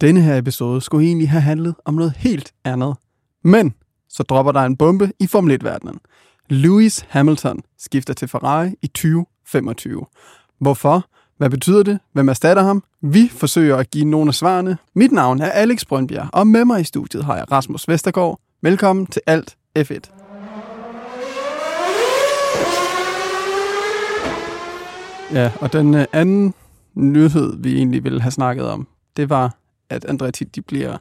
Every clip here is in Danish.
Denne her episode skulle egentlig have handlet om noget helt andet. Men så dropper der en bombe i Formel 1-verdenen. Lewis Hamilton skifter til Ferrari i 2025. Hvorfor? Hvad betyder det? Hvem erstatter ham? Vi forsøger at give nogle af svarene. Mit navn er Alex Brøndbjerg, og med mig i studiet har jeg Rasmus Vestergaard. Velkommen til Alt F1. Ja, og den øh, anden nyhed, vi egentlig ville have snakket om, det var, at Andretti de bliver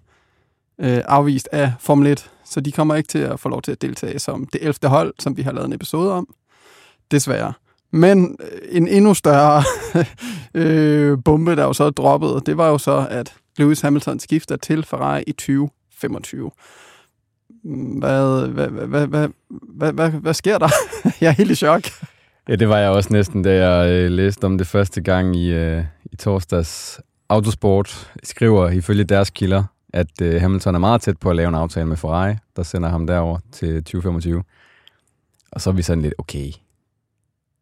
øh, afvist af Formel 1, så de kommer ikke til at få lov til at deltage som det 11. hold, som vi har lavet en episode om. Desværre. Men øh, en endnu større øh, bombe, der jo så er droppet, det var jo så, at Lewis Hamilton skifter til Ferrari i 2025. Mm, hvad, hvad, hvad, hvad, hvad, hvad, hvad sker der? jeg er helt i chok. Ja, det var jeg også næsten, da jeg øh, læste om det første gang i, øh, i torsdags. Autosport skriver ifølge deres kilder, at øh, Hamilton er meget tæt på at lave en aftale med Ferrari, der sender ham derover til 2025. Og så er vi sådan lidt, okay,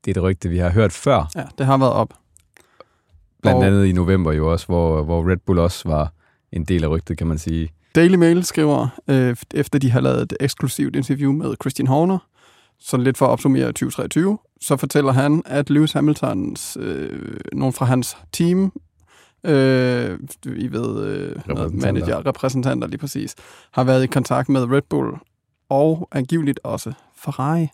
det er et rygte, vi har hørt før. Ja, det har været op. Blandt og... andet i november jo også, hvor, hvor Red Bull også var en del af rygtet, kan man sige. Daily Mail skriver, øh, efter de har lavet et eksklusivt interview med Christian Horner, så lidt for at opsummere 2023, så fortæller han, at Lewis Hamiltons, øh, nogen fra hans team, øh, I ved, øh, noget manager, repræsentanter lige præcis, har været i kontakt med Red Bull og angiveligt også Ferrari.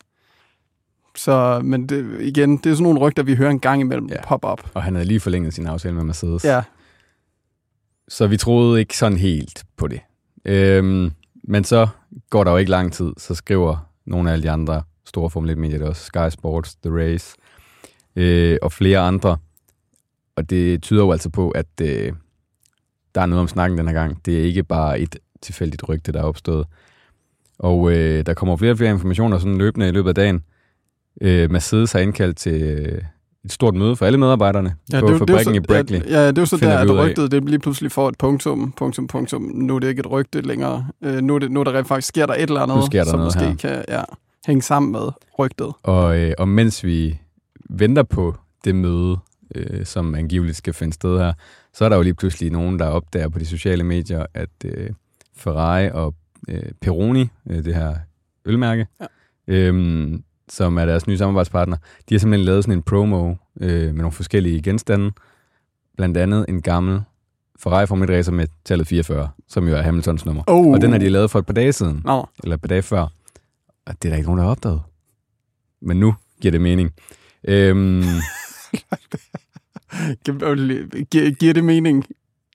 Så, men det, igen, det er sådan nogle rygter, vi hører en gang imellem ja. pop op. Og han havde lige forlænget sin aftale med Mercedes. Ja. Så vi troede ikke sådan helt på det. Øhm, men så går der jo ikke lang tid, så skriver nogle af alle de andre store Formel 1-medier, det også Sky Sports, The Race øh, og flere andre. Og det tyder jo altså på, at øh, der er noget om snakken den her gang. Det er ikke bare et tilfældigt rygte, der er opstået. Og øh, der kommer flere og flere informationer sådan løbende i løbet af dagen. Øh, Mercedes har indkaldt til øh, et stort møde for alle medarbejderne ja, på det, fabrikken det i Brackley. Ja, ja, det er jo så der, at rygtet det lige pludselig får et punktum, punktum, punktum. Nu er det ikke et rygte længere. Øh, nu, er det, nu er der rent faktisk sker der et eller andet, nu sker der som noget måske her. kan ja, hænge sammen med rygtet. Og, øh, og mens vi venter på det møde, øh, som angiveligt skal finde sted her, så er der jo lige pludselig nogen, der opdager på de sociale medier, at øh, Ferrari og øh, Peroni, øh, det her ølmærke, ja. øh, som er deres nye samarbejdspartner, de har simpelthen lavet sådan en promo øh, med nogle forskellige genstande. Blandt andet en gammel Ferrari Formel 1 racer med tallet 44, som jo er Hamiltons nummer. Oh. Og den har de lavet for et par dage siden, Nå. eller et par dage før. Og det er der ikke nogen, der har opdaget. Men nu giver det mening. Øhm, Giver, giver det mening?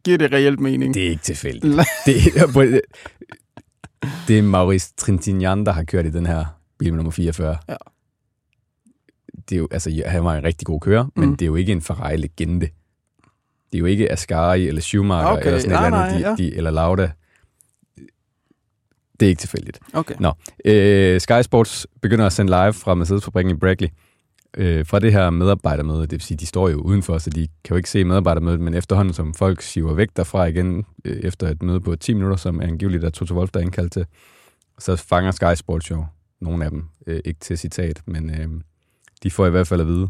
Giver det reelt mening? det er ikke tilfældigt. det, er, det er Maurice Trintignant, der har kørt i den her bil med nummer 44. Ja. Det er jo, altså, han var en rigtig god kører, mm. men det er jo ikke en Ferrari-legende. Det er jo ikke Ascari eller Schumacher Okay, eller sådan et nej, eller andet, nej, de, de, eller Lauda. Det er ikke tilfældigt. Okay. Nå, øh, Sky Sports begynder at sende live fra Mercedes-fabrikken i Brackley. Øh, fra det her medarbejdermøde, det vil sige, de står jo udenfor, så de kan jo ikke se medarbejdermødet, men efterhånden som folk siver væk derfra igen, øh, efter et møde på 10 minutter, som angiveligt er Toto Wolf, der er indkaldt til, så fanger Sky Sports jo nogle af dem, øh, ikke til citat, men øh, de får i hvert fald at vide,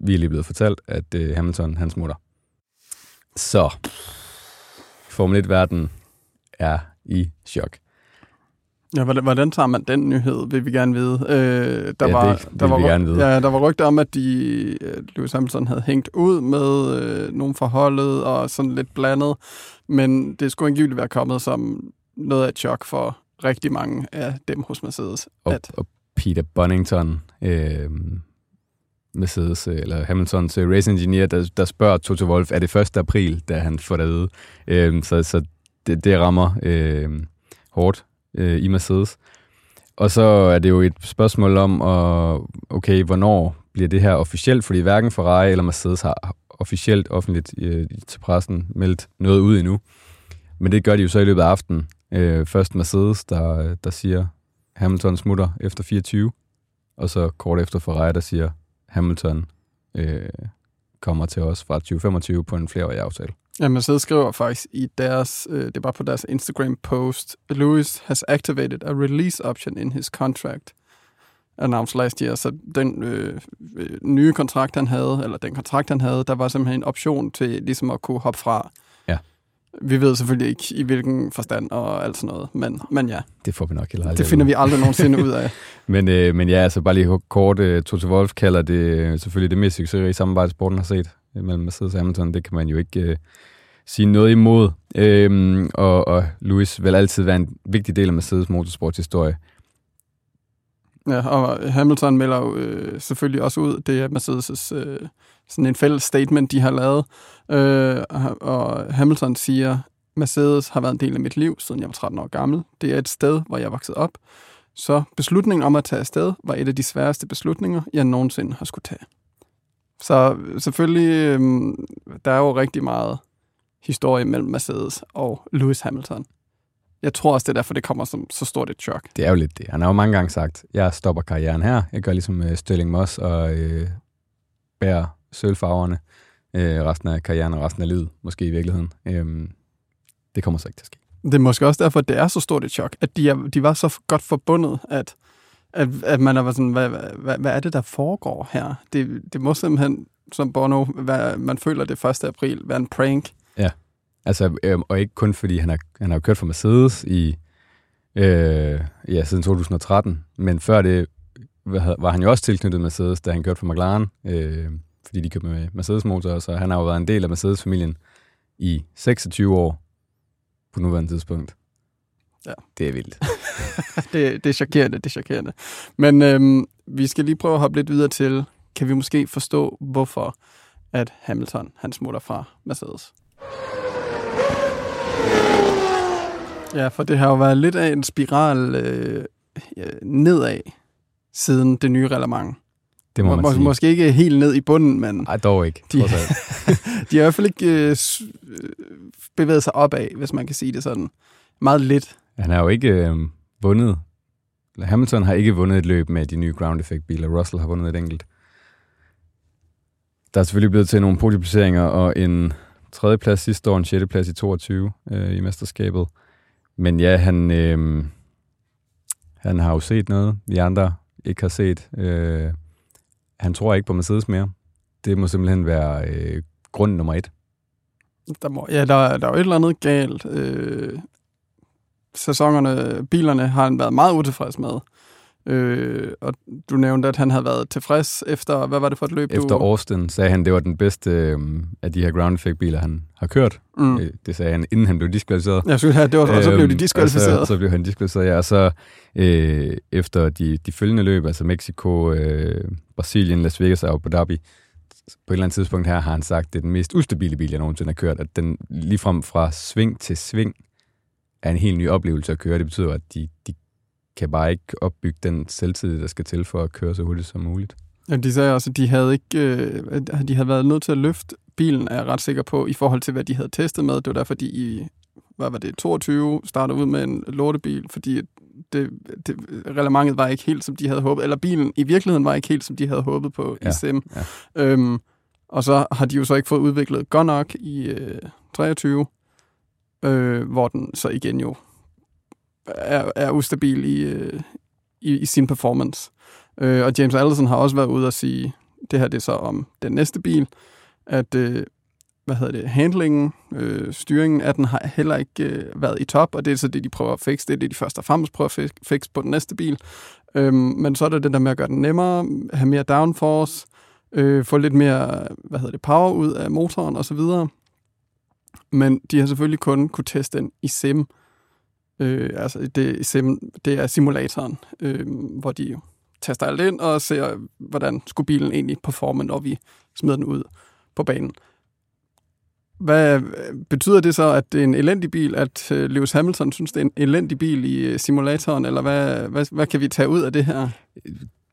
vi er lige blevet fortalt, at øh, Hamilton, han smutter. Så, Formel 1-verden er i chok. Ja, hvordan, hvordan tager man den nyhed, vil vi gerne vide. Øh, der Ja, var, det der var, vi gerne vide. Ja, der var rygter om, at de, øh, Lewis Hamilton havde hængt ud med øh, nogle forholdet og sådan lidt blandet, men det skulle angiveligt være kommet som noget af et chok for rigtig mange af dem hos Mercedes. Og, at, og Peter Bonington, øh, Mercedes, øh, eller Hamiltons øh, race engineer, der, der spørger Toto Wolff, er det 1. april, da han får det at vide. Øh, så så det, det rammer øh, hårdt øh, i Mercedes. Og så er det jo et spørgsmål om, at, okay, hvornår bliver det her officielt, fordi hverken Ferrari eller Mercedes har officielt offentligt øh, til pressen meldt noget ud endnu. Men det gør de jo så i løbet af aftenen. Øh, først Mercedes, der, der siger, Hamilton smutter efter 24, og så kort efter Ferrari, der siger, Hamilton øh, kommer til os fra 2025 på en flereårig aftale. Ja, Mercedes skriver faktisk i deres, øh, det bare på deres Instagram-post, Lewis has activated a release option in his contract announced last year. Så den øh, øh, nye kontrakt, han havde, eller den kontrakt, han havde, der var simpelthen en option til ligesom at kunne hoppe fra Ja. vi ved selvfølgelig ikke, i hvilken forstand og alt sådan noget, men, men ja. Det får vi nok heller aldrig. Det finder vi aldrig nogensinde ud af. men, øh, men ja, altså bare lige kort, uh, Toto Wolf kalder det øh, selvfølgelig det mest succesrige samarbejde, sporten har set mellem Mercedes og Hamilton. Det kan man jo ikke øh, sige noget imod. Øhm, og, og Lewis vil altid være en vigtig del af Mercedes motorsports historie. Ja, og Hamilton melder jo øh, selvfølgelig også ud, det er Mercedes' øh, sådan en fælles statement, de har lavet. Øh, og Hamilton siger, Mercedes har været en del af mit liv, siden jeg var 13 år gammel. Det er et sted, hvor jeg voksede op. Så beslutningen om at tage afsted var et af de sværeste beslutninger, jeg nogensinde har skulle tage. Så selvfølgelig, øh, der er jo rigtig meget historie mellem Mercedes og Lewis Hamilton. Jeg tror også, det er derfor, det kommer som så stort et chok. Det er jo lidt det. Han har jo mange gange sagt, jeg stopper karrieren her. Jeg gør ligesom uh, Stirling Moss og uh, bærer sølvfarverne uh, resten af karrieren og resten af livet, måske i virkeligheden. Um, det kommer så ikke til at ske. Det er måske også derfor, at det er så stort et chok, at de, er, de var så godt forbundet, at, at, at man er sådan, hvad, hvad, hvad er det, der foregår her? Det, det må simpelthen, som Bono, hvad, man føler det 1. april, være en prank. Ja. Altså, øh, og ikke kun fordi han har, han har kørt for Mercedes i, øh, ja, siden 2013, men før det var han jo også tilknyttet Mercedes, da han kørte for McLaren, øh, fordi de købte med Mercedes-motorer, så han har jo været en del af Mercedes-familien i 26 år på nuværende tidspunkt. Ja. Det er vildt. det, det er chokerende, det er chokerende. Men øhm, vi skal lige prøve at hoppe lidt videre til, kan vi måske forstå, hvorfor at Hamilton, han smutter fra Mercedes? Ja, for det har jo været lidt af en spiral øh, nedad siden det nye reglement. Det må man Mås- sige. Måske ikke helt ned i bunden, men... Nej, dog ikke. De, de har i hvert fald ikke øh, øh, bevæget sig opad, hvis man kan sige det sådan. Meget lidt. Han har jo ikke øh, vundet. Hamilton har ikke vundet et løb med de nye ground effect biler. Russell har vundet et enkelt. Der er selvfølgelig blevet til nogle podieplaceringer og en tredjeplads sidste år, en sjetteplads i 22 øh, i mesterskabet. Men ja, han, øh, han har jo set noget, vi andre ikke har set. Øh, han tror ikke på Mercedes mere. Det må simpelthen være øh, grund nummer et. Der må, ja, der, der er jo et eller andet galt. Øh, sæsonerne, bilerne har han været meget utilfreds med. Øh, og du nævnte, at han havde været tilfreds efter, hvad var det for et løb? Efter du... Austin sagde han, det var den bedste øh, af de her ground effect biler, han har kørt. Mm. Øh, det sagde han, inden han blev diskvalificeret. Jeg synes, det var, og så blev de diskvalificeret. Og så, så blev han diskvalificeret, ja. Og så øh, efter de, de følgende løb, altså Mexico, øh, Brasilien, Las Vegas og Abu Dhabi, på et eller andet tidspunkt her har han sagt, det er den mest ustabile bil, jeg nogensinde har kørt. At den ligefrem fra sving til sving er en helt ny oplevelse at køre. Det betyder, at de, de kan bare ikke opbygge den selvtid, der skal til for at køre så hurtigt som muligt. Ja, de sagde også, at de havde, ikke, øh, de havde været nødt til at løfte bilen, er jeg ret sikker på, i forhold til, hvad de havde testet med. Det var derfor, de i hvad var det, 22 startede ud med en lortebil, fordi det, det, reglementet var ikke helt, som de havde håbet, eller bilen i virkeligheden var ikke helt, som de havde håbet på Ja, i sim. ja. Øhm, og så har de jo så ikke fået udviklet godt nok i øh, 23, øh, hvor den så igen jo er, er ustabil i, øh, i, i sin performance. Øh, og James Allison har også været ude og sige, det her det er så om den næste bil, at øh, hvad hedder det, handlingen, øh, styringen af den har heller ikke øh, været i top, og det er så det, de prøver at fikse. Det er det, de først og fremmest prøver at fikse på den næste bil. Øhm, men så er der det der med at gøre den nemmere, have mere downforce, øh, få lidt mere, hvad hedder det, power ud af motoren osv. Men de har selvfølgelig kun kunne teste den i sim. Øh, altså det, sim, det er simulatoren, øh, hvor de tester alt ind og ser, hvordan skulle bilen egentlig performe, når vi smider den ud på banen. Hvad betyder det så, at det er en elendig bil, at øh, Lewis Hamilton synes, det er en elendig bil i øh, simulatoren, eller hvad, hvad, hvad kan vi tage ud af det her?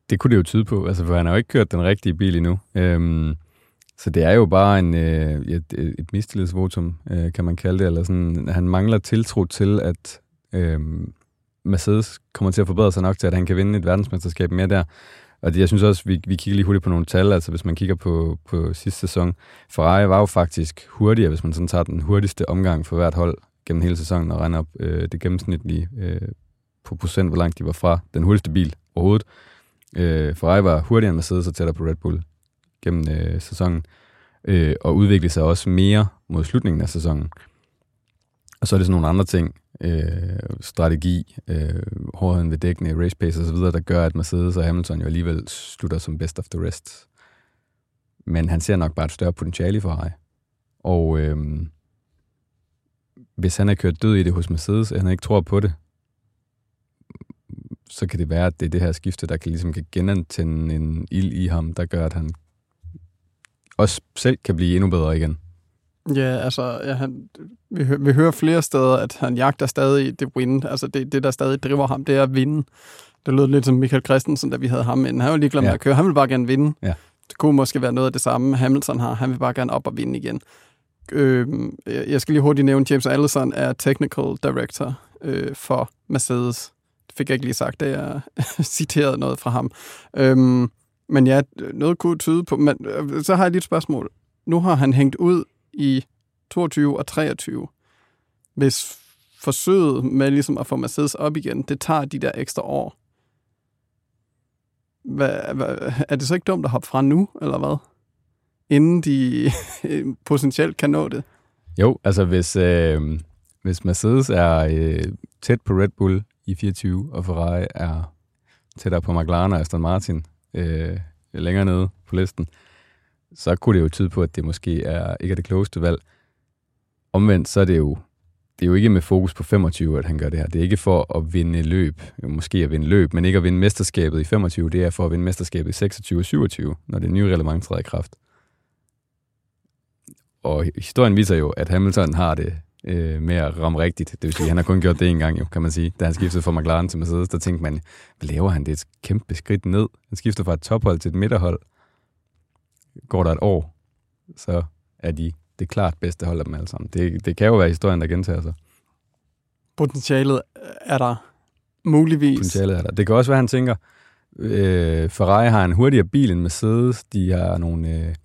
Det kunne det jo tyde på, altså, for han har jo ikke kørt den rigtige bil endnu. Øhm, så det er jo bare en, øh, et, et mistillidsvotum, øh, kan man kalde det, eller sådan, han mangler tiltro til, at øh, Mercedes kommer til at forbedre sig nok til, at han kan vinde et verdensmesterskab mere der. Og det, jeg synes også, vi, vi kigger lige hurtigt på nogle tal, altså hvis man kigger på, på sidste sæson. Ferrari var jo faktisk hurtigere, hvis man sådan tager den hurtigste omgang for hvert hold gennem hele sæsonen og regner op øh, det gennemsnitlige øh, på procent, hvor langt de var fra den hurtigste bil overhovedet. Øh, Ferrari var hurtigere end Mercedes og tættere på Red Bull gennem øh, sæsonen, øh, og udvikle sig også mere mod slutningen af sæsonen. Og så er det sådan nogle andre ting, øh, strategi, øh, hårdheden ved dækkene, race pace osv., der gør, at Mercedes og Hamilton jo alligevel slutter som best of the rest. Men han ser nok bare et større potentiale i Ferrari. Og øh, hvis han har kørt død i det hos Mercedes, og han ikke tror på det, så kan det være, at det er det her skifte, der kan, ligesom kan genantænde en ild i ham, der gør, at han også selv kan blive endnu bedre igen. Ja, altså, ja, han, vi, hø- vi hører flere steder, at han jagter stadig det win. Altså, det, det, der stadig driver ham, det er at vinde. Det lød lidt som Michael Christensen, da vi havde ham inden. Han var lige glemt Ja. at køre. Han vil bare gerne vinde. Ja. Det kunne måske være noget af det samme, Hamilton har. Han vil bare gerne op og vinde igen. Øh, jeg skal lige hurtigt nævne, James Allison er Technical Director øh, for Mercedes. Det fik jeg ikke lige sagt, det er citeret noget fra ham. Øhm, men ja, noget kunne tyde på... Men, øh, så har jeg lige et spørgsmål. Nu har han hængt ud i 22 og 23. Hvis forsøget med ligesom at få Mercedes op igen, det tager de der ekstra år. Hvad, hvad, er det så ikke dumt at hoppe fra nu, eller hvad? Inden de potentielt kan nå det. Jo, altså hvis, øh, hvis Mercedes er øh, tæt på Red Bull i 24, og Ferrari er tættere på McLaren og Aston Martin øh, længere nede på listen, så kunne det jo tyde på, at det måske er, ikke er det klogeste valg. Omvendt, så er det jo det er jo ikke med fokus på 25, at han gør det her. Det er ikke for at vinde løb, jo, måske at vinde løb, men ikke at vinde mesterskabet i 25. Det er for at vinde mesterskabet i 26 og 27, når det nye reglement træder i kraft. Og historien viser jo, at Hamilton har det øh, med at ramme rigtigt. Det vil sige, han har kun gjort det en gang, jo, kan man sige. Da han skiftede fra McLaren til Mercedes, der tænkte man, hvad laver han? Det er et kæmpe skridt ned. Han skifter fra et tophold til et midterhold. Går der et år, så er de det klart bedste hold af dem alle sammen. Det, det kan jo være historien, der gentager sig. Potentialet er der muligvis. Potentialet er der. Det kan også være, han tænker, øh, Ferrari har en hurtigere bil end Mercedes. De har nogle øh,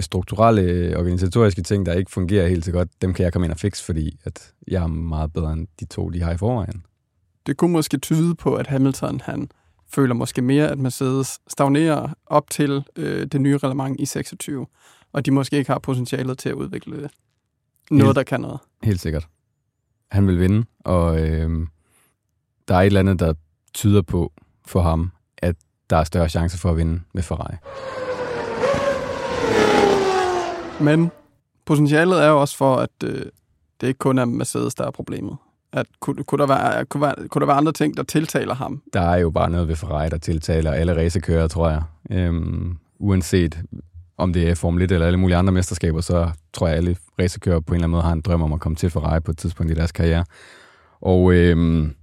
strukturelle, organisatoriske ting, der ikke fungerer helt så godt. Dem kan jeg komme ind og fikse, fordi at jeg er meget bedre end de to, de har i forvejen. Det kunne måske tyde på, at Hamilton han føler måske mere, at Mercedes stagnerer op til øh, det nye reglement i 26, og de måske ikke har potentialet til at udvikle noget, Helt- der kan noget. Helt sikkert. Han vil vinde, og øh, der er et eller andet, der tyder på for ham, at der er større chance for at vinde med Ferrari. Men potentialet er jo også for, at øh, det ikke kun er Mercedes, der er problemet. At kunne, kunne, der være, kunne, være, kunne der være andre ting, der tiltaler ham? Der er jo bare noget ved Ferrari, der tiltaler alle racekører, tror jeg. Øhm, uanset om det er Formel 1 eller alle mulige andre mesterskaber, så tror jeg, at alle racekører på en eller anden måde har en drøm om at komme til Ferrari på et tidspunkt i deres karriere. Og øhm,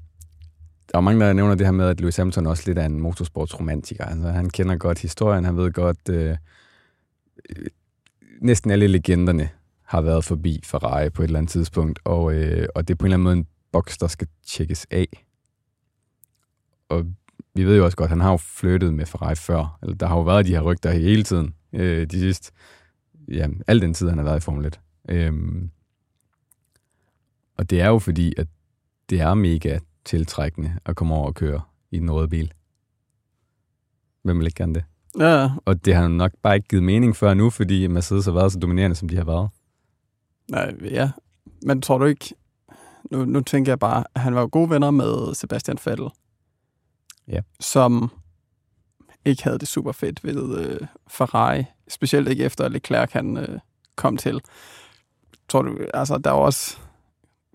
der er mange, der nævner det her med, at Lewis Hamilton også lidt er en motorsportsromantiker. Altså, han kender godt historien, han ved godt, øh, næsten alle legenderne har været forbi Ferrari på et eller andet tidspunkt, og, øh, og det er på en eller anden måde en boks, der skal tjekkes af. Og vi ved jo også godt, at han har jo flyttet med Ferrari før. Eller der har jo været de her rygter hele tiden, øh, de sidste, ja, al den tid, han har været i Formel 1. Øh, og det er jo fordi, at det er mega tiltrækkende at komme over og køre i den røde bil. Hvem vil ikke gerne det? Ja, Og det har nok bare ikke givet mening før nu, fordi Mercedes har været så dominerende, som de har været. nej, ja. Men tror du ikke... Nu, nu tænker jeg bare, at han var jo gode venner med Sebastian Vettel. Ja. Som ikke havde det super fedt ved øh, Ferrari. Specielt ikke efter, Leclerc han øh, kom til. Tror du, altså der var også...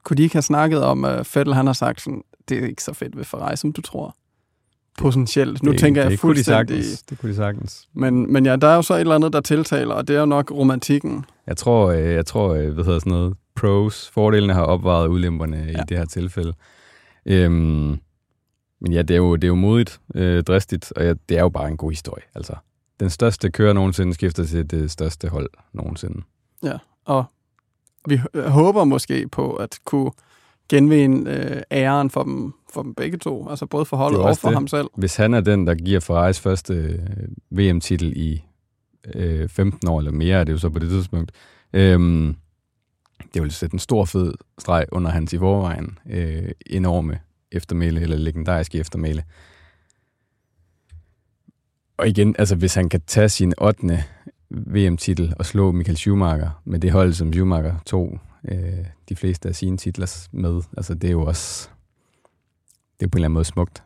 Kunne de ikke have snakket om, at Vettel han har sagt sådan, det er ikke så fedt ved Ferrari, som du tror? Potentielt. Nu det, tænker det jeg kunne de fuldstændig... sagtens. Det kunne de sagtens. Men, men ja, der er jo så et eller andet, der tiltaler, og det er jo nok romantikken. Jeg tror, øh, jeg tror øh, hvad hedder sådan noget, pros, fordelene har opvejet ulemperne ja. Ja. i det her tilfælde. Øhm, men ja, det er jo, det er jo modigt, øh, dristigt, og ja, det er jo bare en god historie. Altså, den største kører nogensinde skifter til det største hold nogensinde. Og vi håber måske på at kunne genvinde øh, æren for dem, for dem begge to. Altså både for holdet Det og for det. ham selv. Hvis han er den, der giver Ferraris første øh, VM-titel i øh, 15 år eller mere, er det jo så på det tidspunkt, øhm, det vil sætte en stor fed streg under hans i forvejen øh, enorme eftermæle, eller legendariske eftermæle. Og igen, altså hvis han kan tage sin 8. VM-titel og slå Michael Schumacher med det hold, som Schumacher tog øh, de fleste af sine titler med. Altså, det er jo også det er på en eller anden måde smukt.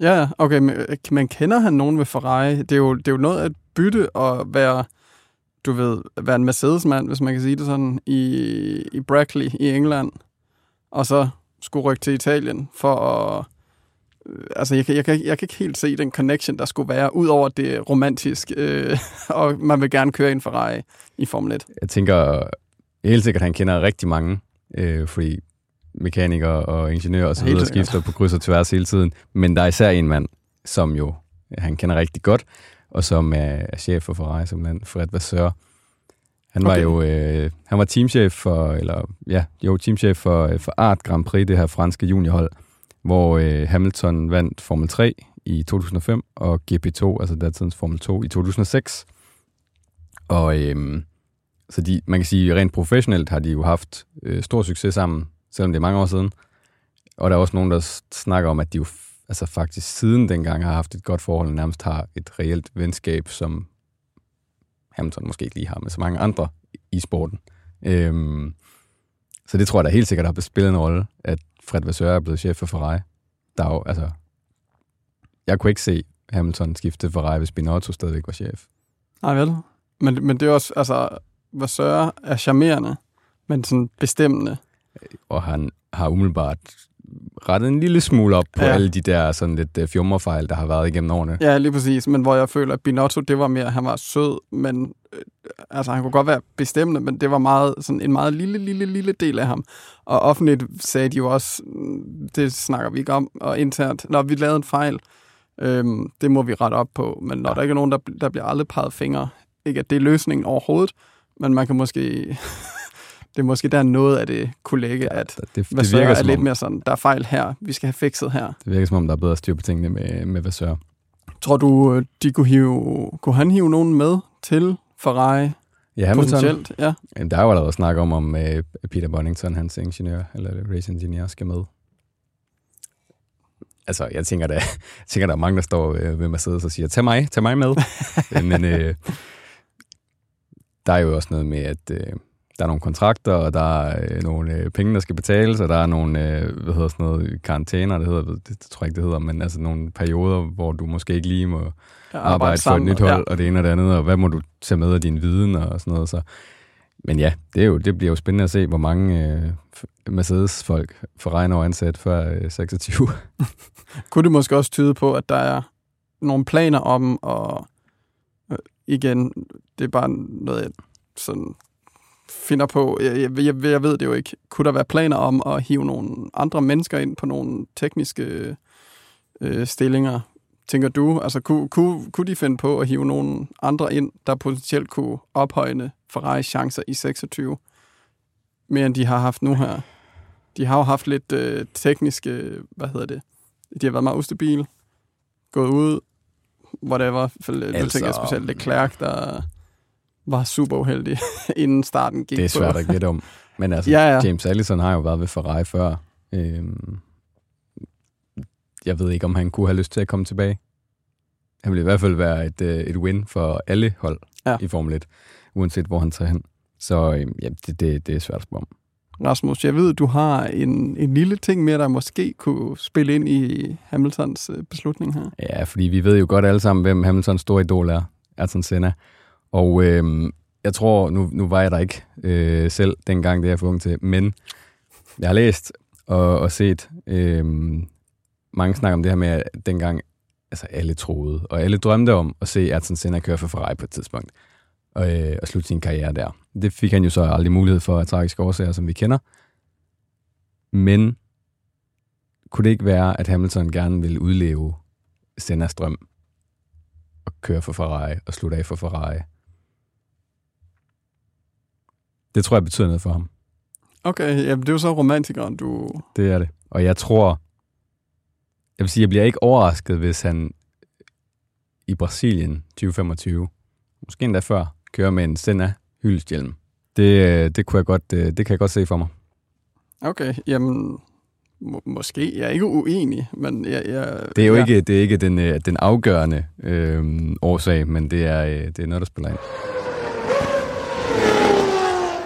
Ja, okay, men, men kender han nogen ved Ferrari? Det er jo, det er jo noget at bytte og være, du ved, være en Mercedes-mand, hvis man kan sige det sådan, i, i Brackley i England, og så skulle rykke til Italien for at... øh, Altså, jeg kan, jeg, kan, jeg kan ikke helt se den connection, der skulle være, ud over det romantisk, øh, og man vil gerne køre en Ferrari i Formel 1. Jeg tænker helt sikkert, at han kender rigtig mange, øh, fordi mekanikere og ingeniører og så videre skifter på kryds og tværs hele tiden. Men der er især en mand, som jo han kender rigtig godt, og som er, er chef for Ferrari, simpelthen, Fred Vasseur. Han var Okay. jo øh, han var teamchef for, eller ja, jo, teamchef for, for Art Grand Prix, det her franske juniorhold, hvor øh, Hamilton vandt Formel 3 i 2005, og GP2, altså datidens Formel 2, i 2006. Og øhm, så de, man kan sige, rent professionelt har de jo haft øh, stor succes sammen, selvom det er mange år siden. Og der er også nogen, der snakker om, at de jo altså faktisk siden dengang har haft et godt forhold, og nærmest har et reelt venskab, som Hamilton måske ikke lige har med så mange andre i sporten. Øhm, så det tror jeg da helt sikkert har spillet en rolle, at Fred Vasseur er blevet chef for Ferrari. Der er jo, altså, jeg kunne ikke se Hamilton skifte til Ferrari, hvis Binotto stadigvæk var chef. Nej, vel? Men, men det er også, altså, Vasseur er charmerende, men sådan bestemmende. og han har umiddelbart rettet en lille smule op på Ja. alle de der sådan lidt uh, fjummerfejl, der har været igennem årene. Ja, lige præcis. Men hvor jeg føler, at Binotto, det var mere, han var sød, men øh, altså, han kunne godt være bestemmende, men det var meget, sådan en meget lille, lille, lille del af ham. Og offentligt sagde de jo også, mm, det snakker vi ikke om, og internt, når vi lavede en fejl, øhm, det må vi rette op på. Men når ja. der ikke er nogen, der, der bliver aldrig peget fingre, ikke at det er løsningen overhovedet, men man kan måske, det er måske der noget af det kunne lægge, at Det, det, det, virker er som lidt mere sådan, der er fejl her, vi skal have fikset her. det virker som om, der er bedre styr på tingene med, med Vasseur. Tror du, øh, de kunne, hive, kunne han hive nogen med til Ferrari? Ja, Hamilton, Potentielt, ja. Jamen, der er jo allerede snak om, om uh, Peter Bonington, hans ingeniør, eller race engineer, skal med. Altså, jeg tænker, der, jeg tænker, der er mange, der står øh, ved Mercedes og siger, tag mig, tag mig med. Øh, Men øh, der er jo også noget med, at øh, der er nogle kontrakter, og der er øh, nogle øh, penge, der skal betales, og der er nogle, øh, hvad hedder sådan noget, karantæner, det hedder, det, det tror jeg ikke, det hedder, men altså nogle perioder, hvor du måske ikke lige må ja arbejde for et nyt hold, og det ene og det andet, og hvad må du tage med af din viden og sådan noget. Så. Men ja, det, er jo, det bliver jo spændende at se, hvor mange øh, Mercedes-folk får regn over ansat før øh, 26. Kunne det måske også tyde på, at der er nogle planer om, øh, igen, det er bare noget, jeg sådan finder på. Jeg, jeg, jeg, jeg ved det jo ikke. Kunne der være planer om at hive nogle andre mennesker ind på nogle tekniske øh, stillinger? Tænker du, altså kunne, kunne, kunne de finde på at hive nogle andre ind, der potentielt kunne ophøjne Ferraris chancer i 26, mere end de har haft nu her? De har jo haft lidt øh, tekniske, hvad hedder det, de har været meget ustabile, gået ud, whatever. Altså, nu Altså, tænker jeg specielt Leclerc, der var super uheldig, inden starten gik Det er på. svært at gætte om. Men altså, Ja, ja, ja. ja. James Allison har jo været ved Ferrari før. Øhm, jeg ved ikke, om han kunne have lyst til at komme tilbage. Han ville i hvert fald være et, øh, et win for alle hold Ja. i Formel 1, uanset hvor han tager hen. Så øhm, ja, det, det, det er svært at spørge om. Rasmus, jeg ved, du har en, en lille ting mere, der måske kunne spille ind i Hamiltons øh, beslutning her. Ja, fordi vi ved jo godt alle sammen, hvem Hamiltons store idol er, Ayrton Senna. Og øh, jeg tror, nu, nu var jeg der ikke øh, selv dengang, det er jeg for ung til, men jeg har læst og, og set øh, mange snakke om det her med, at dengang altså alle troede, og alle drømte om at se Ayrton Senna køre for Ferrari på et tidspunkt, og, øh, og slutte sin karriere der. Det fik han jo så aldrig mulighed for af tragiske årsager, som vi kender. Men kunne det ikke være, at Hamilton gerne ville udleve Sennas drøm og køre for Ferrari og slutte af for Ferrari? Det tror jeg betyder noget for ham. Okay, ja, det er jo så romantikeren, du... Det er det. Og jeg tror, jeg vil sige, jeg bliver ikke overrasket, hvis han i Brasilien 2025, måske endda før, kører med en Senna hyldesthjelm. Det, øh, det, kunne jeg godt, øh, det kan jeg godt se for mig. Okay, jamen... Må, måske. Jeg er ikke uenig, men jeg... jeg Det er jo ja. ikke, det er ikke den, øh, den afgørende øh, årsag, men det er, det er noget, der spiller ind.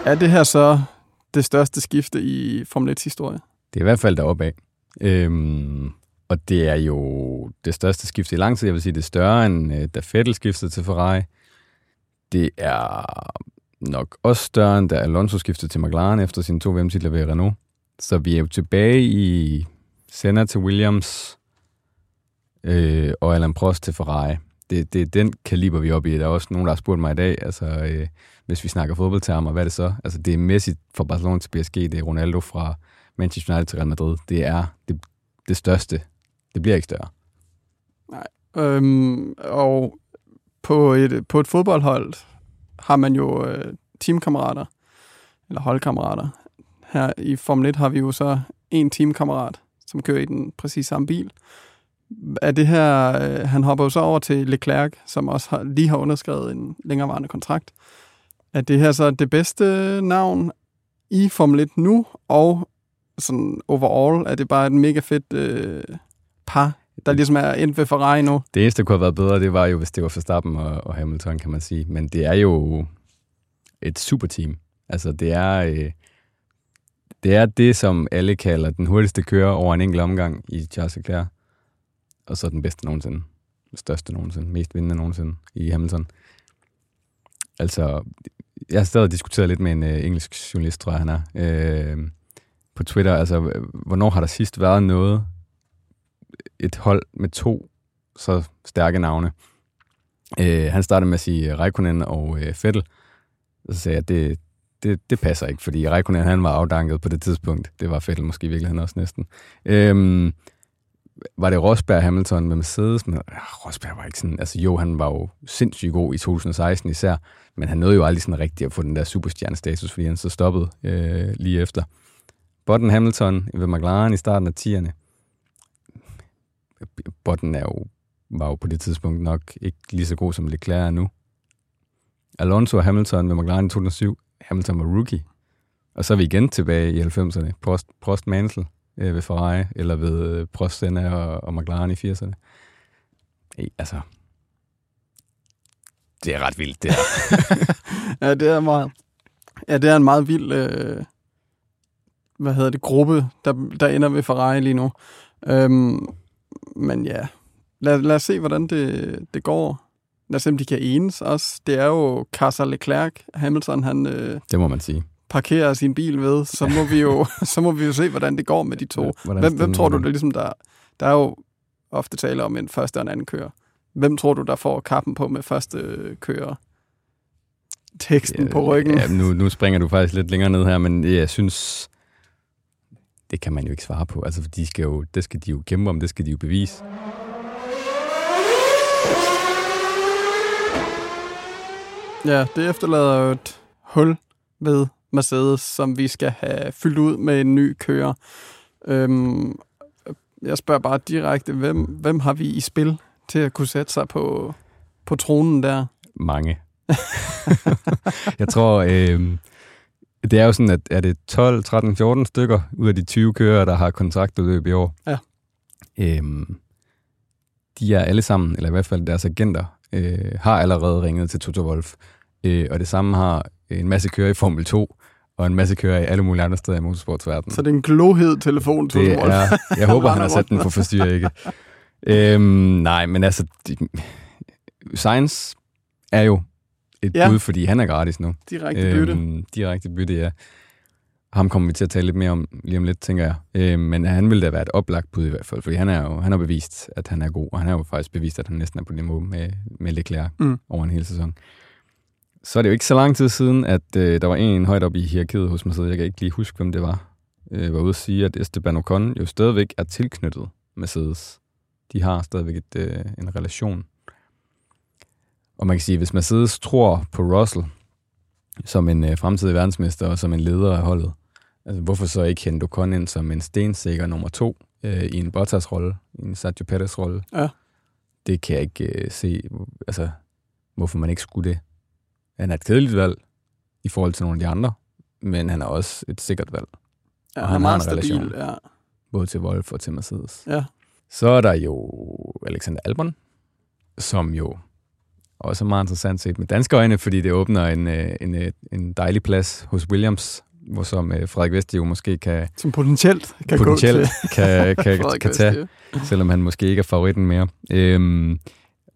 Er det her så det største skifte i Formel 1 historie. Det er i hvert fald deroppe af. Øhm, og det er jo det største skifte i lang tid. Jeg vil sige, det er større end da Vettel skiftede til Ferrari. Det er nok også større end da Alonso skiftede til McLaren efter sine to VM-titler ved Renault. Så vi er jo tilbage i Senna til Williams øh, og Alain Prost til Ferrari. Det, det er den kaliber, vi er oppe i. Der er også nogen, der har spurgt mig i dag, altså, øh, hvis vi snakker fodboldtermer, hvad er det så? Altså, det er Messi fra Barcelona til PSG, det er Ronaldo fra Manchester United til Real Madrid. Det er det, det største. Det bliver ikke større. Nej. Øhm, og på et, på et fodboldhold har man jo øh, teamkammerater, eller holdkammerater. Her i Formel 1 har vi jo så en teamkammerat, som kører i den præcis samme bil. Er det her, øh, han hopper jo så over til Leclerc, som også har, lige har underskrevet en længerevarende kontrakt. Er det her så det bedste navn i Formel 1 nu, og sådan overall er det bare et mega fedt øh, par, der ligesom er endt ved Ferrari nu? Det eneste, der kunne have været bedre, det var jo, hvis det var Verstappen og, og Hamilton, kan man sige. Men det er jo et superteam. Altså, det er, øh, det er det, som alle kalder den hurtigste kører over en enkelt omgang i Charles Leclerc. Og så den bedste nogensinde. Den største nogensinde. Mest vindende nogensinde i Hamilton. Altså, jeg har stadig diskuteret lidt med en øh, engelsk journalist, tror jeg, han er, øh, på Twitter. Altså, hvornår har der sidst været noget, et hold med to så stærke navne? Øh, han startede med at sige øh, Raikkonen og øh, Fettel. Så sagde jeg, at det, det, det passer ikke, fordi Raikkonen han var afdanket på det tidspunkt. Det var Fettel måske i virkeligheden også næsten. Øh, var det Rosberg Hamilton med Mercedes, men ja, Rosberg var ikke sådan, altså jo, han var jo sindssygt god i 2016 især, men han nåede jo aldrig sådan rigtigt at få den der superstjernestatus, fordi han så stoppede øh, lige efter. Button Hamilton ved McLaren i starten af 10'erne. Botten er jo, var jo på det tidspunkt nok ikke lige så god som Leclerc er nu. Alonso og Hamilton med McLaren i 2007. Hamilton var rookie. Og så er vi igen tilbage i 90'erne. Prost, Prost Mansell øh, ved Ferrari, eller ved øh, Prost Senna og, og McLaren i 80'erne. Ej, altså, det er ret vildt, det her. ja, det er meget. Ja, det er en meget vild, øh, hvad hedder det, gruppe, der, der ender ved Ferrari lige nu. Øhm, men ja, lad, lad os se, hvordan det, det går. Lad os se, om de kan enes også. Det er jo Carter Leclerc, Hamilton, han... Øh, det må man sige parkerer sin bil ved, så må vi jo, så må vi jo se, hvordan det går med de to. Ja, hvem, hvem tror du, det ligesom der... Der er jo ofte tale om en første og en anden kører. Hvem tror du, der får kappen på med første kører? Teksten ja, på ryggen. Ja, nu, nu springer du faktisk lidt længere ned her, men jeg synes, det kan man jo ikke svare på. Altså, de skal jo, det skal de jo kæmpe om, det skal de jo bevise. Ja, det efterlader jo et hul ved Mercedes, som vi skal have fyldt ud med en ny kører. Øhm, jeg spørger bare direkte, hvem, hvem har vi i spil til at kunne sætte sig på, på tronen der? Mange. jeg tror, øh, det er jo sådan, at er det 12, 13, 14 stykker ud af de 20 kører, der har kontraktudløb i år. Ja. Øhm, de er alle sammen, eller i hvert fald deres agenter, øh, har allerede ringet til Toto Wolf. Øh, og det samme har en masse kører i Formel 2, og en masse kører i alle mulige andre steder i motorsportsverdenen. Så det er en glohed telefon, Toto det Wolf. Er, jeg håber, han har sat den på forstyr, ikke? øhm, nej, men altså, de, Science er jo et ja. bud, fordi han er gratis nu. Direkte bytte. Øhm, direkte bytte, ja. Ham kommer vi til at tale lidt mere om lige om lidt, tænker jeg. Øhm, men han vil da være et oplagt bud i hvert fald, fordi han, er jo, han har bevist, at han er god, og han har jo faktisk bevist, at han næsten er på niveau med, med Leclerc mm. over en hel sæson. Så er det jo ikke så lang tid siden, at øh, der var en højt op i hierarkiet hos Mercedes, jeg kan ikke lige huske, hvem det var, øh, var ude at sige, at Esteban Ocon jo stadigvæk er tilknyttet Mercedes. De har stadigvæk et, øh, en relation. Og man kan sige, hvis Mercedes tror på Russell som en øh, fremtidig verdensmester og som en leder af holdet, altså hvorfor så ikke hente Ocon ind som en stensikker nummer to øh, i en Bottas-rolle, i en Sergio Perez-rolle? Ja. Det kan jeg ikke øh, se, altså hvorfor man ikke skulle det. Han er et kedeligt valg i forhold til nogle af de andre, men han er også et sikkert valg. Ja, og han, han har en stabil, relation, ja. både til Wolf og til Mercedes. Ja. Så er der jo Alexander Albon, som jo også meget interessant set med danske øjne, fordi det åbner en, øh, en, en, øh, en dejlig plads hos Williams hvor som øh, Frederik Vesti jo måske kan, Som potentielt kan potentielt gå til kan, kan, Frederik kan tage, selvom han måske ikke er favoritten mere. Øhm,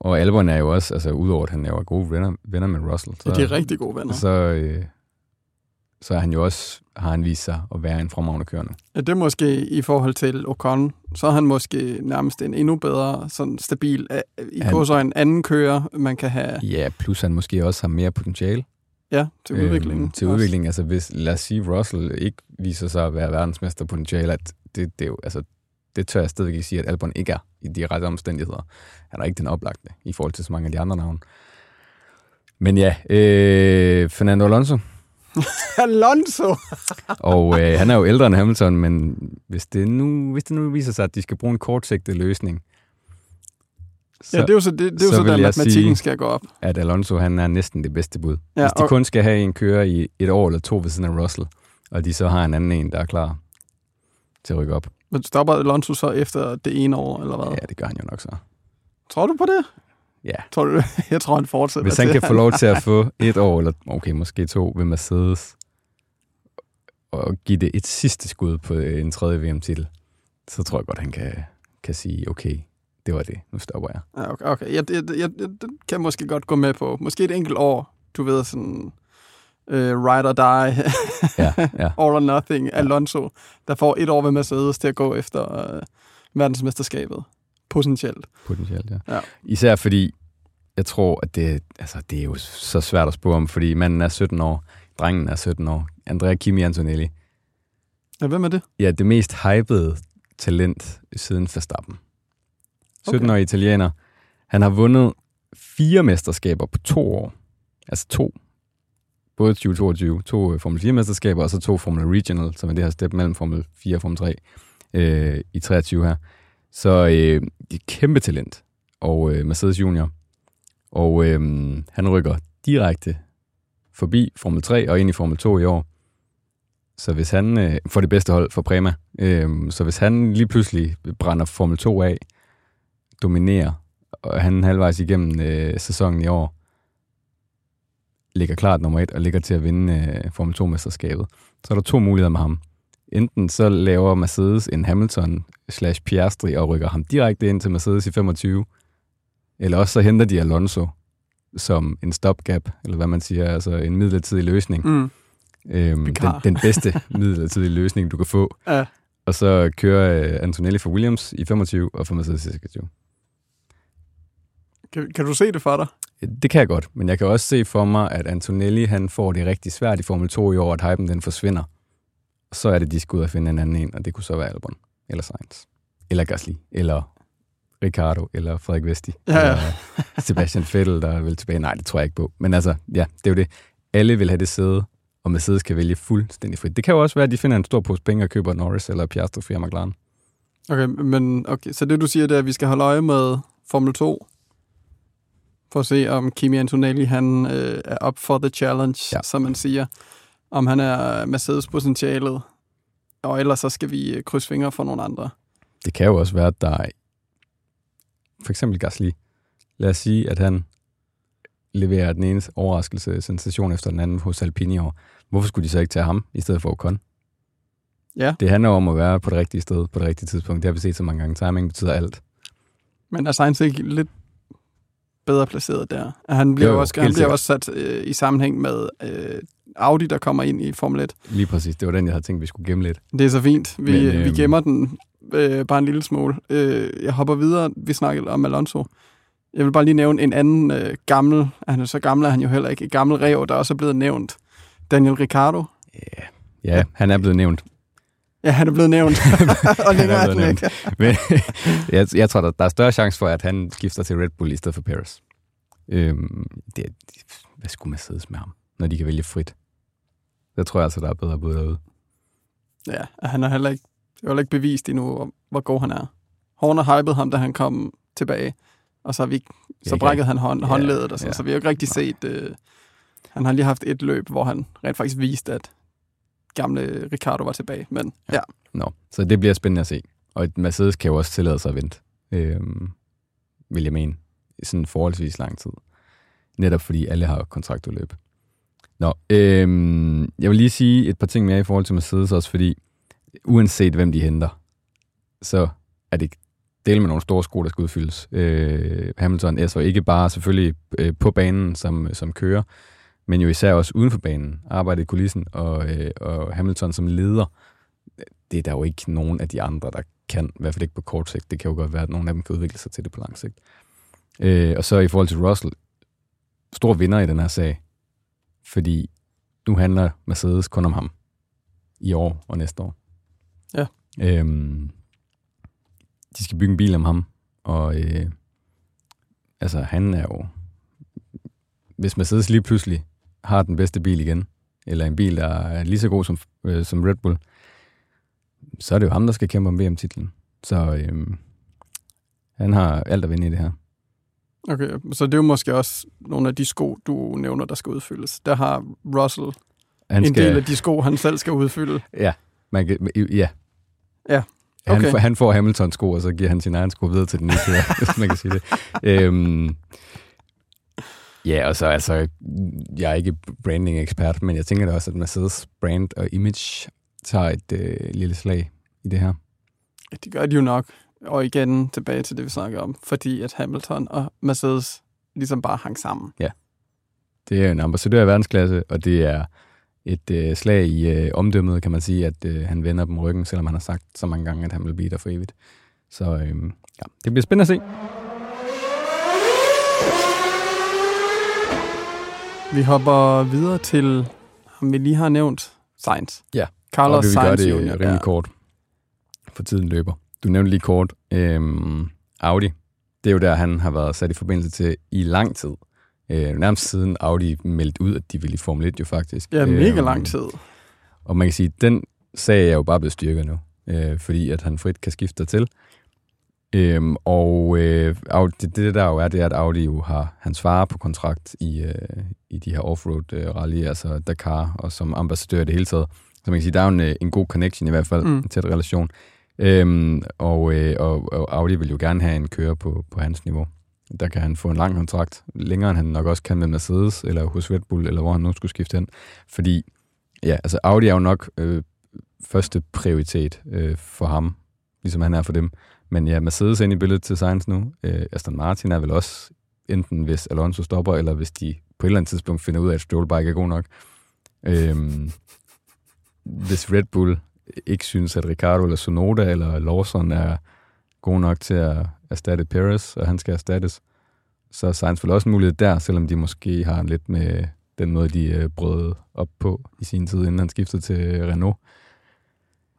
og Albon er jo også, altså udover at han er jo gode venner, venner med Russell, så, Ja, de er rigtig gode venner. så, øh, så er han jo også, har han vist sig at være en fremragende kørende. Ja, det er måske i forhold til Ocon, så er han måske nærmest en endnu bedre, sådan stabil, øh, i Han- så en anden kører, man kan have Ja, plus han måske også har mere potentiale. ja, til udviklingen. Øhm, til også. udviklingen, altså hvis, lad os sige, Russell ikke viser sig at være verdensmesterpotentiale, at det, det, er jo, altså, det tør jeg stadigvæk ikke sige, at Albon ikke er i de rette omstændigheder. Han er ikke den oplagte i forhold til så mange af de andre navne. Men ja, øh, Fernando Alonso, Alonso! og øh, han er jo ældre end Hamilton, men hvis det, nu, hvis det nu viser sig, at de skal bruge en kortsigtet løsning, så ja, det er jo så, det, det er jo så så, der jeg matematikken sige- skal gå op. at Alonso han er næsten det bedste bud. Ja, Hvis de og, kun skal have en kører i et år eller to ved siden af Russell, og de så har en anden en, der er klar til at rykke op. men stopper Alonso så efter det ene år, eller hvad? Ja, det gør han jo nok så. Tror du på det? Ja. Tror du, jeg tror, han fortsætter Hvis han kan få lov til at få et år, eller okay, måske to ved Mercedes, og give det et sidste skud på en tredje VM-titel, så tror jeg godt, han kan, kan sige, okay, det var det, nu stopper jeg. Ja, okay, okay. Jeg, jeg, jeg, jeg, kan måske godt gå med på. Måske et enkelt år, du ved, sådan uh, ride or die, Ja, ja. all or nothing, Alonso, der får et år ved Mercedes til at gå efter uh, verdensmesterskabet. Potentielt. Potentielt, ja. Ja. Især fordi, jeg tror, at det, altså, det er jo så svært at spå om, fordi manden er 17 år, drengen er 17 år, Andrea Kimi Antonelli. Ja, hvem er det? Ja, det mest hypede talent siden Verstappen. 17-årig italiener. Han har vundet fire mesterskaber på to år. Altså to. Både 2022, to øh, Formel 4-mesterskaber, og så to Formel Regional, som er det her step mellem Formel 4 og Formel 3 øh, i 23 her. Så øh, det er et kæmpe talent. Og øh, Mercedes Junior. Og øh, han rykker direkte forbi Formel 3 og ind i Formel 2 i år. Så hvis han øh, får det bedste hold for Prema, øh, så hvis han lige pludselig brænder Formel 2 af, dominerer, og han halvvejs igennem øh, sæsonen i år, ligger klart nummer et og ligger til at vinde øh, Formel 2-mesterskabet, så er der to muligheder med ham. Enten så laver Mercedes en Hamilton slash Piastri og rykker ham direkte ind til Mercedes i 25, eller også så henter de Alonso som en stopgap, eller hvad man siger, altså en midlertidig løsning. Mm. Øhm, den, den bedste midlertidige løsning, du kan få. Ja. Og så kører øh, Antonelli for Williams i 25 og for Mercedes i 26. Kan, kan du se det for dig? Det kan jeg godt, men jeg kan også se for mig, at Antonelli han får det rigtig svært i Formel 2 i år, at hypen den forsvinder. Så er det, de skal ud og finde en anden en, og det kunne så være Albon, eller Sainz, eller Gasly, eller Ricardo, eller Frederik Vesti, Ja, ja. eller Sebastian Vettel, der er vel tilbage. Nej, det tror jeg ikke på. Men altså, ja, det er jo det. Alle vil have det sæde, og Mercedes kan vælge fuldstændig frit. Det kan jo også være, at de finder en stor pose penge og køber Norris eller Piastri for McLaren. Okay, men okay, så det du siger, det er, at vi skal holde øje med Formel 2, for at se, om Kimi Antonelli han, øh, er up for the challenge, ja. som man siger. Om han er Mercedes-potentialet, og ellers så skal vi øh, krydse fingre for nogle andre. Det kan jo også være, at der er for eksempel Gasly. Lad os sige, at han leverer den ene overraskelse, sensation efter den anden hos Alpine i år. Hvorfor skulle de så ikke tage ham i stedet for Ocon? Ja, Det handler om at være på det rigtige sted, på det rigtige tidspunkt. Det har vi set så mange gange. Timing betyder alt. men er Sainz ikke lidt bedre placeret der? Han bliver Jo, også, han bliver sikkert. også sat øh, i sammenhæng med øh, Audi, der kommer ind i Formel 1. Lige præcis. Det var den, jeg havde tænkt, vi skulle gemme lidt. Det er så fint. Vi, Men, øhm, vi gemmer den øh, bare en lille smule. Øh, jeg hopper videre. Vi snakkede om Alonso. Jeg vil bare lige nævne en anden øh, gammel, han er så gammel, er han jo heller ikke, gammel rev, der også er blevet nævnt. Daniel Ricciardo. Ja, han er blevet nævnt. Ja, han er blevet nævnt. og længere er blevet den ikke. Men jeg, jeg tror, der, der er større chance for, at han skifter til Red Bull i stedet for Paris. Øhm, det, er- hvad skulle Mercedes med ham, når de kan vælge frit? Der tror jeg altså, der er bedre bud derude. Ja, og han er heller ikke, er heller ikke bevist endnu, hvor- hvor god han er. Horner hypede ham, da han kom tilbage. Og så, har vi, så Ja, brækkede han hånd, ja, håndledet og sådan, ja. så vi har ikke rigtig set... Øh, han har lige haft et løb, hvor han rent faktisk viste, at gamle Ricardo var tilbage. Men ja, Nå, så det bliver spændende at se. Og Mercedes kan jo også tillade sig at vente, øhm, vil jeg mene, i sådan forholdsvis lang tid. Netop fordi alle har kontraktudløb. Nå, øhm, jeg vil lige sige et par ting mere i forhold til Mercedes også, fordi uanset hvem de henter, så er det del med nogle store sko, der skal udfyldes. Øh, Hamilton er så ikke bare selvfølgelig øh, på banen som, som kører, men jo især også uden for banen, arbejde i kulissen, og, øh, og Hamilton som leder, det er der jo ikke nogen af de andre, der kan, i hvert fald ikke på kort sigt. Det kan jo godt være, at nogle af dem kan udvikle sig til det på lang sigt. Øh, og så i forhold til Russell, stor vinder i den her sag, fordi nu handler Mercedes kun om ham i år og næste år. Ja. Øhm, de skal bygge en bil om ham, og øh, altså han er jo, hvis Mercedes lige pludselig har den bedste bil igen, eller en bil, der er lige så god som, øh, som Red Bull, så er det jo ham, der skal kæmpe om VM-titlen. Så øh, han har alt at vinde i det her. Okay, så det er jo måske også nogle af de sko, du nævner, der skal udfyldes. Der har Russell Han en del af de sko, han selv skal udfylde. Ja, man kan, ja. Ja, Han, okay. får, han får Hamilton sko, og så giver han sin egen sko videre til den kører, hvis man kan sige det. Øhm, ja, og så altså, jeg er ikke branding-ekspert, men jeg tænker da også, at Mercedes brand og image tager et øh, lille slag i det her. Ja, det gør de jo nok. Og igen tilbage til det, vi snakker om. Fordi at Hamilton og Mercedes ligesom bare hang sammen. Det er en ambassadør i verdensklasse, og det er et øh, slag i øh, omdømmet, kan man sige, at øh, han vender dem ryggen, selvom han har sagt så mange gange, at han vil blive der for evigt. Så øh, ja, det bliver spændende at se. Vi hopper videre til ham, vi lige har nævnt, Sainz. Ja, og Carlos vi vil gøre Sainz det Jr. rimelig Ja. kort, for tiden løber. Du nævnte lige kort øhm, Audi. Det er jo der, han har været sat i forbindelse til i lang tid. Øh, nærmest siden Audi meldte ud, at de ville i Formel 1 jo faktisk. Ja, mega Øhm, lang tid. Og man kan sige, at den sag er jo bare blevet styrket nu, øh, fordi at han frit kan skifte til. Øhm, og øh, Audi, det, det der jo er, det er, at Audi jo har hans far på kontrakt i, øh, i de her offroad øh, rally, altså Dakar, og som ambassadør i det hele taget. Så man kan sige, der er jo en, øh, en god connection i hvert fald, Mm. mm. tæt relation. Øhm, og, øh, og, og Audi vil jo gerne have en kører på, på hans niveau. Der kan han få en lang kontrakt, længere end han nok også kan med Mercedes, eller hos Red Bull, eller hvor han nu skulle skifte hen. Fordi, ja, altså Audi er jo nok øh, første prioritet øh, for ham, ligesom han er for dem. Men ja, Mercedes er inde i billedet til Sainz nu. Øh, Aston Martin er vel også, enten hvis Alonso stopper, eller hvis de på et eller andet tidspunkt finder ud af, at Stroll bare ikke er god nok. Øhm, hvis Red Bull ikke synes, at Ricardo eller Sonoda eller Lawson er god nok til at erstatte Perez, og han skal erstattes, så er Sainz vel også en mulighed der, selvom de måske har lidt med den måde, de øh, brød op på i sin tid, inden han skiftede til Renault.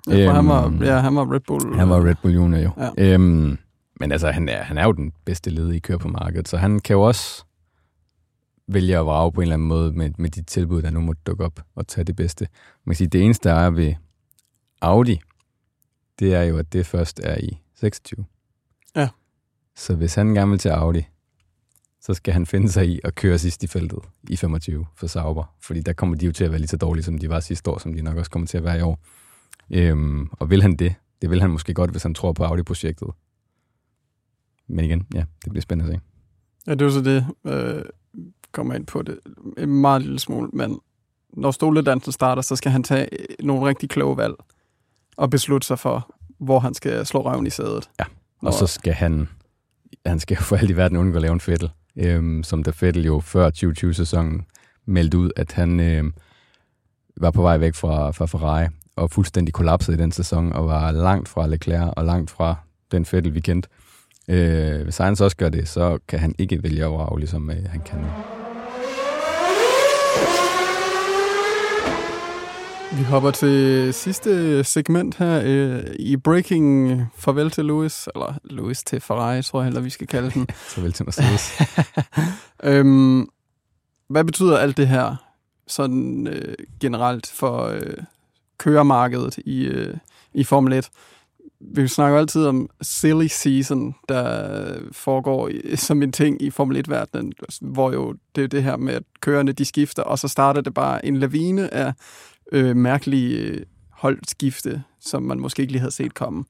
Ja, for han, øhm, var, ja, han var Red Bull. Han var Red Bull Junior jo. Ja. Øhm, men altså, han er, han er jo den bedste i køre på markedet, så han kan jo også vælge at vrage på en eller anden måde med, med de tilbud, der nu måtte dukke op og tage det bedste. Man kan sige, det eneste, der er ved Audi, det er jo, at det først er i 26. Ja. Så hvis han gerne vil til Audi, så skal han finde sig i at køre sidst i feltet i 25 for Sauber. Fordi der kommer de jo til at være lige så dårlige, som de var sidste år, som de nok også kommer til at være i år. Øhm, og vil han det? Det vil han måske godt, hvis han tror på Audi-projektet. Men igen, ja, det bliver spændende at se. Ja, det er jo så det, øh, kommer ind på det en meget lille smule, men når stoledansen starter, så skal han tage nogle rigtig kloge valg og beslutte sig for, hvor han skal slå røven i sædet. Ja, Og så skal han, han skal for alt i verden undgå at lave en Fettel, øhm, som da Fettel jo før 2020-sæsonen meldte ud, at han øhm, var på vej væk fra, fra Ferrari og fuldstændig kollapsede i den sæson og var langt fra Leclerc og langt fra den Fettel, vi kendte. Øh, hvis Sainz også gør det, så kan han ikke vælge at vrage, ligesom øh, han kan nu. Vi hopper til sidste segment her øh, i Breaking Farvel til Lewis, eller Lewis til Ferrari, tror jeg heller, vi skal kalde den. Så vel til Mercedes. øhm, hvad betyder alt det her sådan øh, generelt for øh, køremarkedet i, øh, i Formel 1? Vi snakker altid om silly season, der foregår i, som en ting i Formel 1-verdenen, hvor jo det er det her med, at kørerne de skifter, og så starter det bare en lavine af øh, mærkelige øh, holdskifte, som man måske ikke lige havde set komme.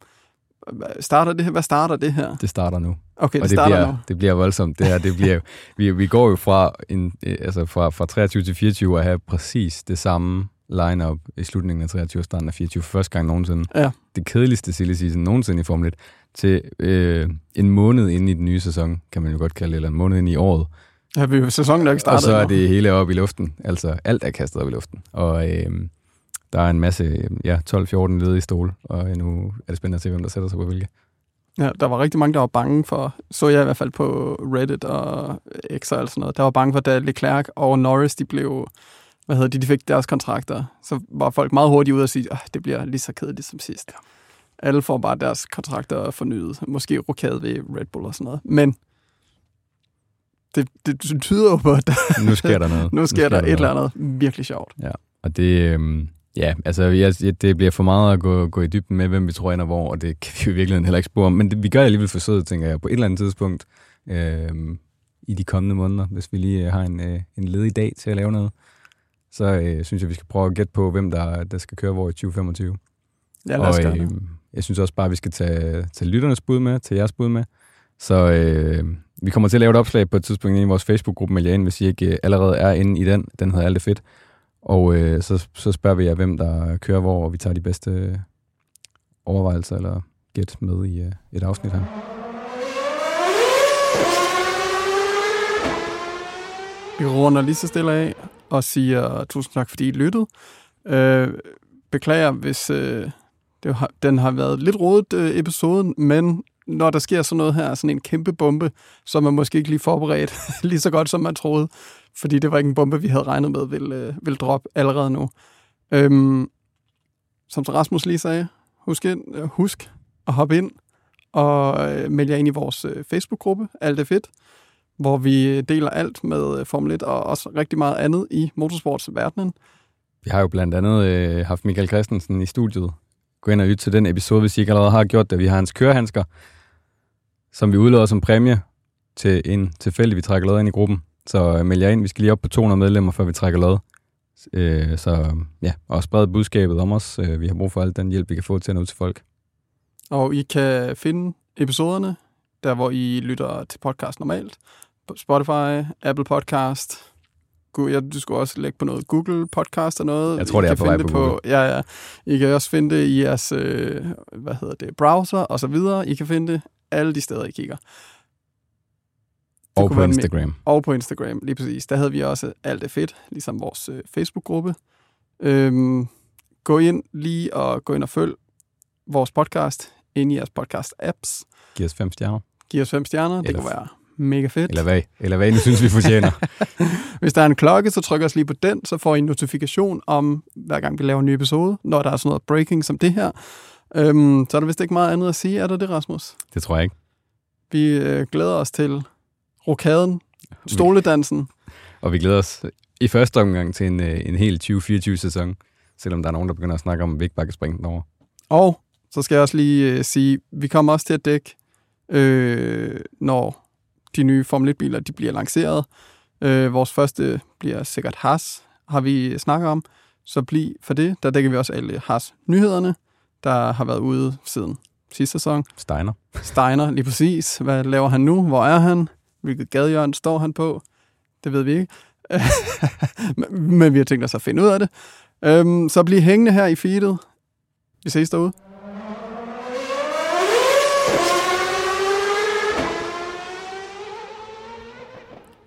Starter det her? Hvad starter det her? det starter nu. Okay, det, og det starter bliver, nu. det bliver voldsomt. Det her, det bliver, vi, vi går jo fra, en, øh, altså fra, fra 23 til 24 at have præcis det samme line-up i slutningen af 23 og starten af 24 for første gang nogensinde. Ja. Det kedeligste silly season nogensinde i Formel 1 til øh, en måned inde i den nye sæson, kan man jo godt kalde det, eller en måned inde i året. Ja, vi sæsonen er ikke startet Og så er det hele oppe i luften. Altså, alt er kastet op i luften. Og øh, der er en masse, ja, 12-14 ledige stole, og nu er det spændende at se, hvem der sætter sig på hvilke. Ja, der var rigtig mange, der var bange for, så jeg i hvert fald på Reddit og X og sådan noget, der var bange for, da Leclerc og Norris, de blev, hvad hedder de, de fik deres kontrakter, så var folk meget hurtigt ude og sige, at det bliver lige så kedeligt som sidst. Alle får bare deres kontrakter fornyet, måske rokeret ved Red Bull og sådan noget. Men det, det tyder jo på, at der, Nu sker der noget. nu sker der et noget. eller andet virkelig sjovt. Og det, øhm, ja, altså, jeg, det bliver for meget at gå, gå i dybden med, hvem vi tror ender hvor, og det kan vi jo i virkeligheden heller ikke spore om. Men det, vi gør alligevel forsøget, tænker jeg, på et eller andet tidspunkt øhm, i de kommende måneder, hvis vi lige øh, har en, øh, en ledig dag til at lave noget. Så øh, synes jeg, vi skal prøve at gætte på, hvem der, der skal køre hvor i 2025. Ja, lad os og øh, jeg synes også bare, at vi skal tage, tage lytternes bud med, til jeres bud med. Så øh, vi kommer til at lave et opslag på et tidspunkt i vores Facebook-gruppe, med Jan, hvis I ikke øh, allerede er inde i den. Den hedder Alt det fedt. Og øh, så, så spørger vi jer, hvem der kører hvor, og vi tager de bedste øh, overvejelser eller gæt med i øh, et afsnit her. Vi runder lige så stille af og siger tusind tak, fordi I lyttede. Øh, beklager, hvis øh, det har, den har været lidt rodet øh, episoden, men når der sker sådan noget her, sådan en kæmpe bombe, som man måske ikke lige forberedt lige så godt, som man troede, fordi det var ikke en bombe, vi havde regnet med ville, øh, ville droppe allerede nu. Øhm, som Rasmus lige sagde, husk, ind, øh, husk at hoppe ind og øh, melde jer ind i vores øh, Facebook-gruppe, Alt er fedt, hvor vi øh, deler alt med øh, Formel 1 og også rigtig meget andet i motorsportsverdenen. Vi har jo blandt andet øh, haft Michael Christensen i studiet. Gå ind og lyt til den episode, hvis I ikke allerede har gjort det. Vi har hans kørehandsker, som vi udløder som præmie til en tilfældig, vi trækker lod ind i gruppen. Så øh, meld jer ind. Vi skal lige op på 200 medlemmer, før vi trækker lod. Øh, så ja, og spred budskabet om os. Øh, vi har brug for al den hjælp, vi kan få til at nå ud til folk. Og I kan finde episoderne, der hvor I lytter til podcast normalt. På Spotify, Apple Podcast. Ja, du skulle også lægge på noget Google Podcast og noget. Jeg tror, I det er kan på vej på Google. Ja, ja. I kan også finde det i jeres øh, hvad hedder det, browser og så videre. I kan finde det alle de steder, I kigger. Det Og på Instagram. Og på Instagram, lige præcis. Der havde vi også alt er fedt, ligesom vores øh, Facebook-gruppe. Øhm, gå ind lige og gå ind og følg vores podcast ind i jeres podcast-apps. Giv os fem stjerner. Giv os fem stjerner, det Eller- kunne være mega fedt. Eller hvad? Eller hvad I nu synes, vi fortjener. Hvis der er en klokke, så tryk os lige på den, så får I en notifikation om, hver gang vi laver en ny episode, når der er sådan noget breaking som det her. Øhm, så er der vist ikke meget andet at sige. Er der det, Rasmus? det tror jeg ikke. Vi øh, glæder os til rokaden, stoledansen. Og vi glæder os i første omgang til en, øh, en hel 2024-sæson, selvom der er nogen, der begynder at snakke om, at vi ikke bare kan springe den over. Og så skal jeg også lige øh, sige, vi kommer også til at dække, øh, når de nye Formel 1-biler de bliver lanceret. Øh, vores første bliver sikkert Haas, har vi snakket om. Så bliv for det. Der dækker vi også alle Haas-nyhederne, der har været ude siden sidste sæson. Steiner. Steiner, lige præcis. Hvad laver han nu? Hvor er han? Hvilket gadehjørn står han på? Det ved vi ikke. Men- vi har tænkt os at finde ud af det. Øhm, så bliv hængende her i feedet. Vi ses derude.